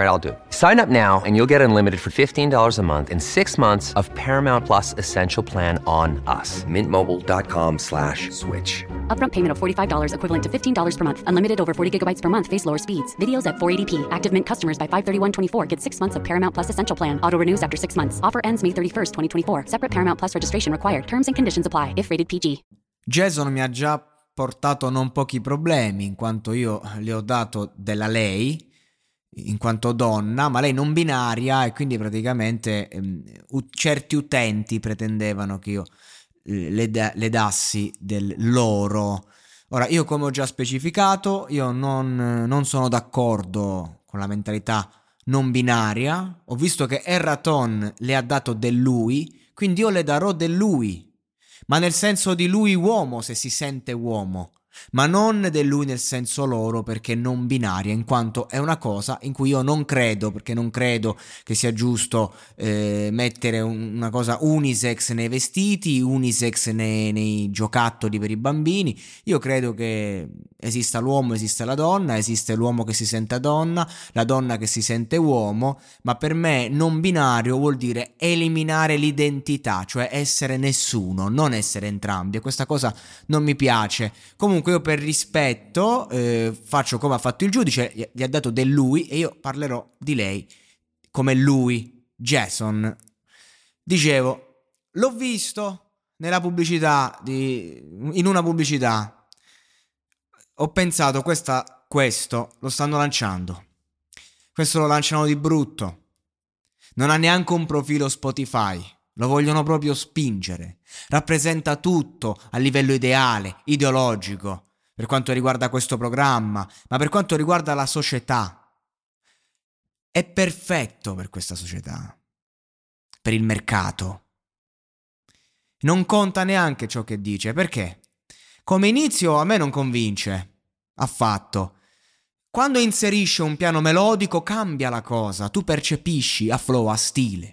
All right, I'll do it. Sign up now and you'll get unlimited for $15 a month and six months of Paramount Plus Essential Plan on us. Mintmobile.com slash switch. Upfront payment of $45 equivalent to $15 per month. Unlimited over 40 gigabytes per month. Face lower speeds. Videos at 480p. Active Mint customers by 531.24 get six months of Paramount Plus Essential Plan. Auto renews after six months. Offer ends May 31st, 2024. Separate Paramount Plus registration required. Terms and conditions apply if rated PG. Jason mi ha già portato non pochi problemi in quanto io le ho dato della lei in quanto donna, ma lei non binaria e quindi praticamente ehm, u- certi utenti pretendevano che io le, da- le dassi del loro. Ora, io come ho già specificato, io non, non sono d'accordo con la mentalità non binaria, ho visto che Erraton le ha dato del lui, quindi io le darò del lui, ma nel senso di lui uomo se si sente uomo ma non del lui nel senso loro perché non binaria, in quanto è una cosa in cui io non credo, perché non credo che sia giusto eh, mettere un, una cosa unisex nei vestiti, unisex nei, nei, giocattoli per i bambini. Io credo che esista l'uomo, esiste la donna, esiste l'uomo che si sente donna, la donna che si sente uomo, ma per me non binario vuol dire eliminare l'identità, cioè essere nessuno, non essere entrambi e questa cosa non mi piace. Comunque io per rispetto eh, faccio come ha fatto il giudice, gli ha dato del lui e io parlerò di lei come lui, Jason. Dicevo, l'ho visto nella pubblicità, di, in una pubblicità. Ho pensato, questa, questo lo stanno lanciando. Questo lo lanciano di brutto. Non ha neanche un profilo Spotify. Lo vogliono proprio spingere. Rappresenta tutto a livello ideale, ideologico, per quanto riguarda questo programma, ma per quanto riguarda la società. È perfetto per questa società, per il mercato. Non conta neanche ciò che dice, perché? Come inizio a me non convince, affatto. Quando inserisce un piano melodico cambia la cosa, tu percepisci a flow, a stile.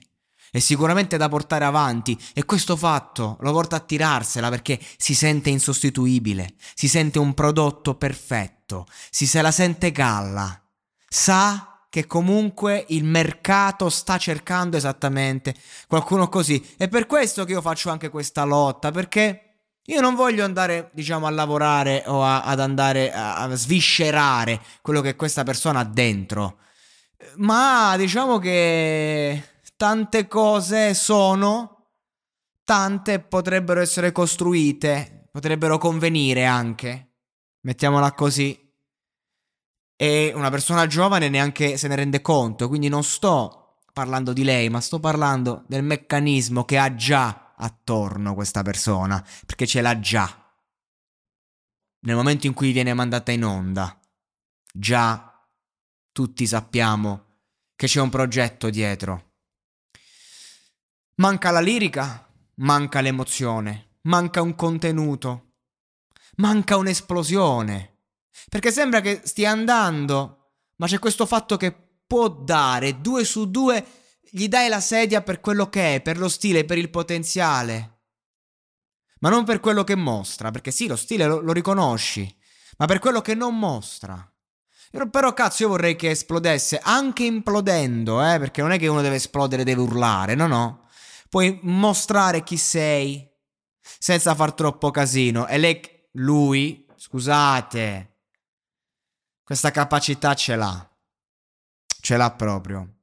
È sicuramente da portare avanti e questo fatto lo porta a tirarsela perché si sente insostituibile, si sente un prodotto perfetto, si se la sente galla, sa che comunque il mercato sta cercando esattamente qualcuno così. È per questo che io faccio anche questa lotta, perché io non voglio andare, diciamo, a lavorare o a, ad andare a, a sviscerare quello che questa persona ha dentro. Ma diciamo che tante cose sono, tante potrebbero essere costruite, potrebbero convenire anche. Mettiamola così. E una persona giovane neanche se ne rende conto, quindi non sto parlando di lei, ma sto parlando del meccanismo che ha già attorno questa persona, perché ce l'ha già. Nel momento in cui viene mandata in onda, già tutti sappiamo che c'è un progetto dietro. Manca la lirica, manca l'emozione, manca un contenuto, manca un'esplosione. Perché sembra che stia andando, ma c'è questo fatto che può dare due su due, gli dai la sedia per quello che è, per lo stile, per il potenziale. Ma non per quello che mostra, perché sì, lo stile lo, lo riconosci, ma per quello che non mostra. Però cazzo io vorrei che esplodesse, anche implodendo, eh, perché non è che uno deve esplodere, deve urlare, no no. Puoi mostrare chi sei, senza far troppo casino. E lei, lui, scusate, questa capacità ce l'ha. Ce l'ha proprio.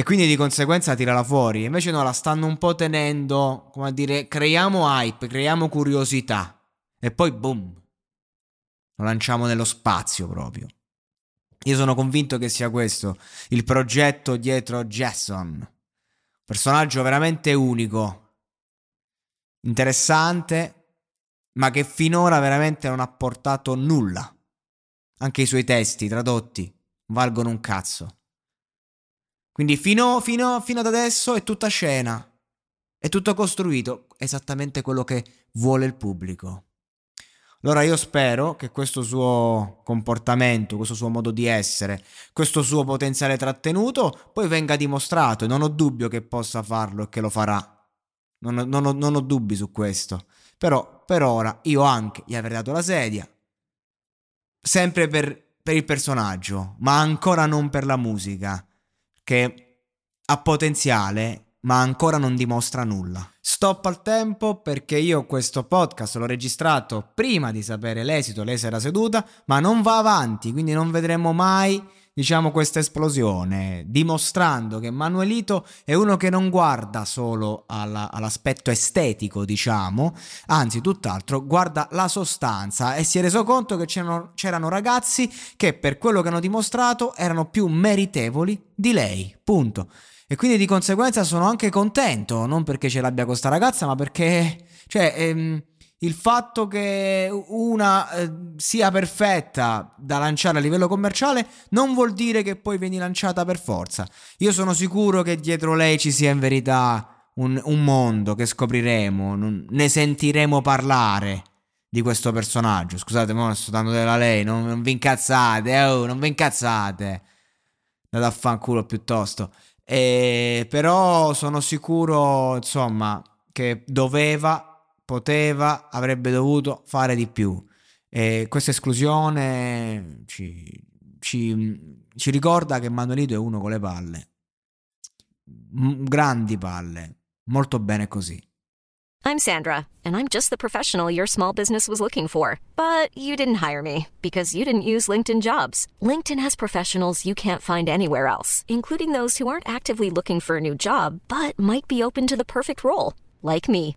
E quindi di conseguenza tirala fuori. Invece no, la stanno un po' tenendo, come a dire, creiamo hype, creiamo curiosità. E poi boom. Lo lanciamo nello spazio proprio. Io sono convinto che sia questo il progetto dietro Jason. Personaggio veramente unico, interessante, ma che finora veramente non ha portato nulla. Anche i suoi testi tradotti valgono un cazzo. Quindi fino, fino, fino ad adesso è tutta scena. È tutto costruito, esattamente quello che vuole il pubblico. Allora io spero che questo suo comportamento, questo suo modo di essere, questo suo potenziale trattenuto poi venga dimostrato e non ho dubbio che possa farlo e che lo farà. Non ho, non ho, non ho dubbi su questo. Però per ora io anche gli avrei dato la sedia, sempre per, per il personaggio, ma ancora non per la musica che ha potenziale ma ancora non dimostra nulla. Stop al tempo perché io questo podcast l'ho registrato prima di sapere l'esito, lei si era seduta, ma non va avanti, quindi non vedremo mai diciamo questa esplosione, dimostrando che Manuelito è uno che non guarda solo alla, all'aspetto estetico, diciamo, anzi tutt'altro, guarda la sostanza e si è reso conto che c'erano, c'erano ragazzi che per quello che hanno dimostrato erano più meritevoli di lei, punto. E quindi di conseguenza sono anche contento, non perché ce l'abbia questa ragazza, ma perché, cioè, ehm, il fatto che una eh, sia perfetta da lanciare a livello commerciale non vuol dire che poi vieni lanciata per forza. Io sono sicuro che dietro lei ci sia in verità un, un mondo che scopriremo, non, ne sentiremo parlare di questo personaggio. Scusate, ma sto dando della lei, non, non vi incazzate, oh, non vi incazzate. Andate a fanculo piuttosto. E, però sono sicuro, insomma, che doveva poteva, avrebbe dovuto fare di più. E questa esclusione ci, ci, ci ricorda che Manuelito è uno con le palle. M- grandi palle. Molto bene così. I'm Sandra, and I'm just the professional your small business was looking for. But you didn't hire me because you didn't use LinkedIn jobs. LinkedIn has professionals you can't find anywhere else, including those who aren't actively looking for a new job but might be open to the perfect role, like me.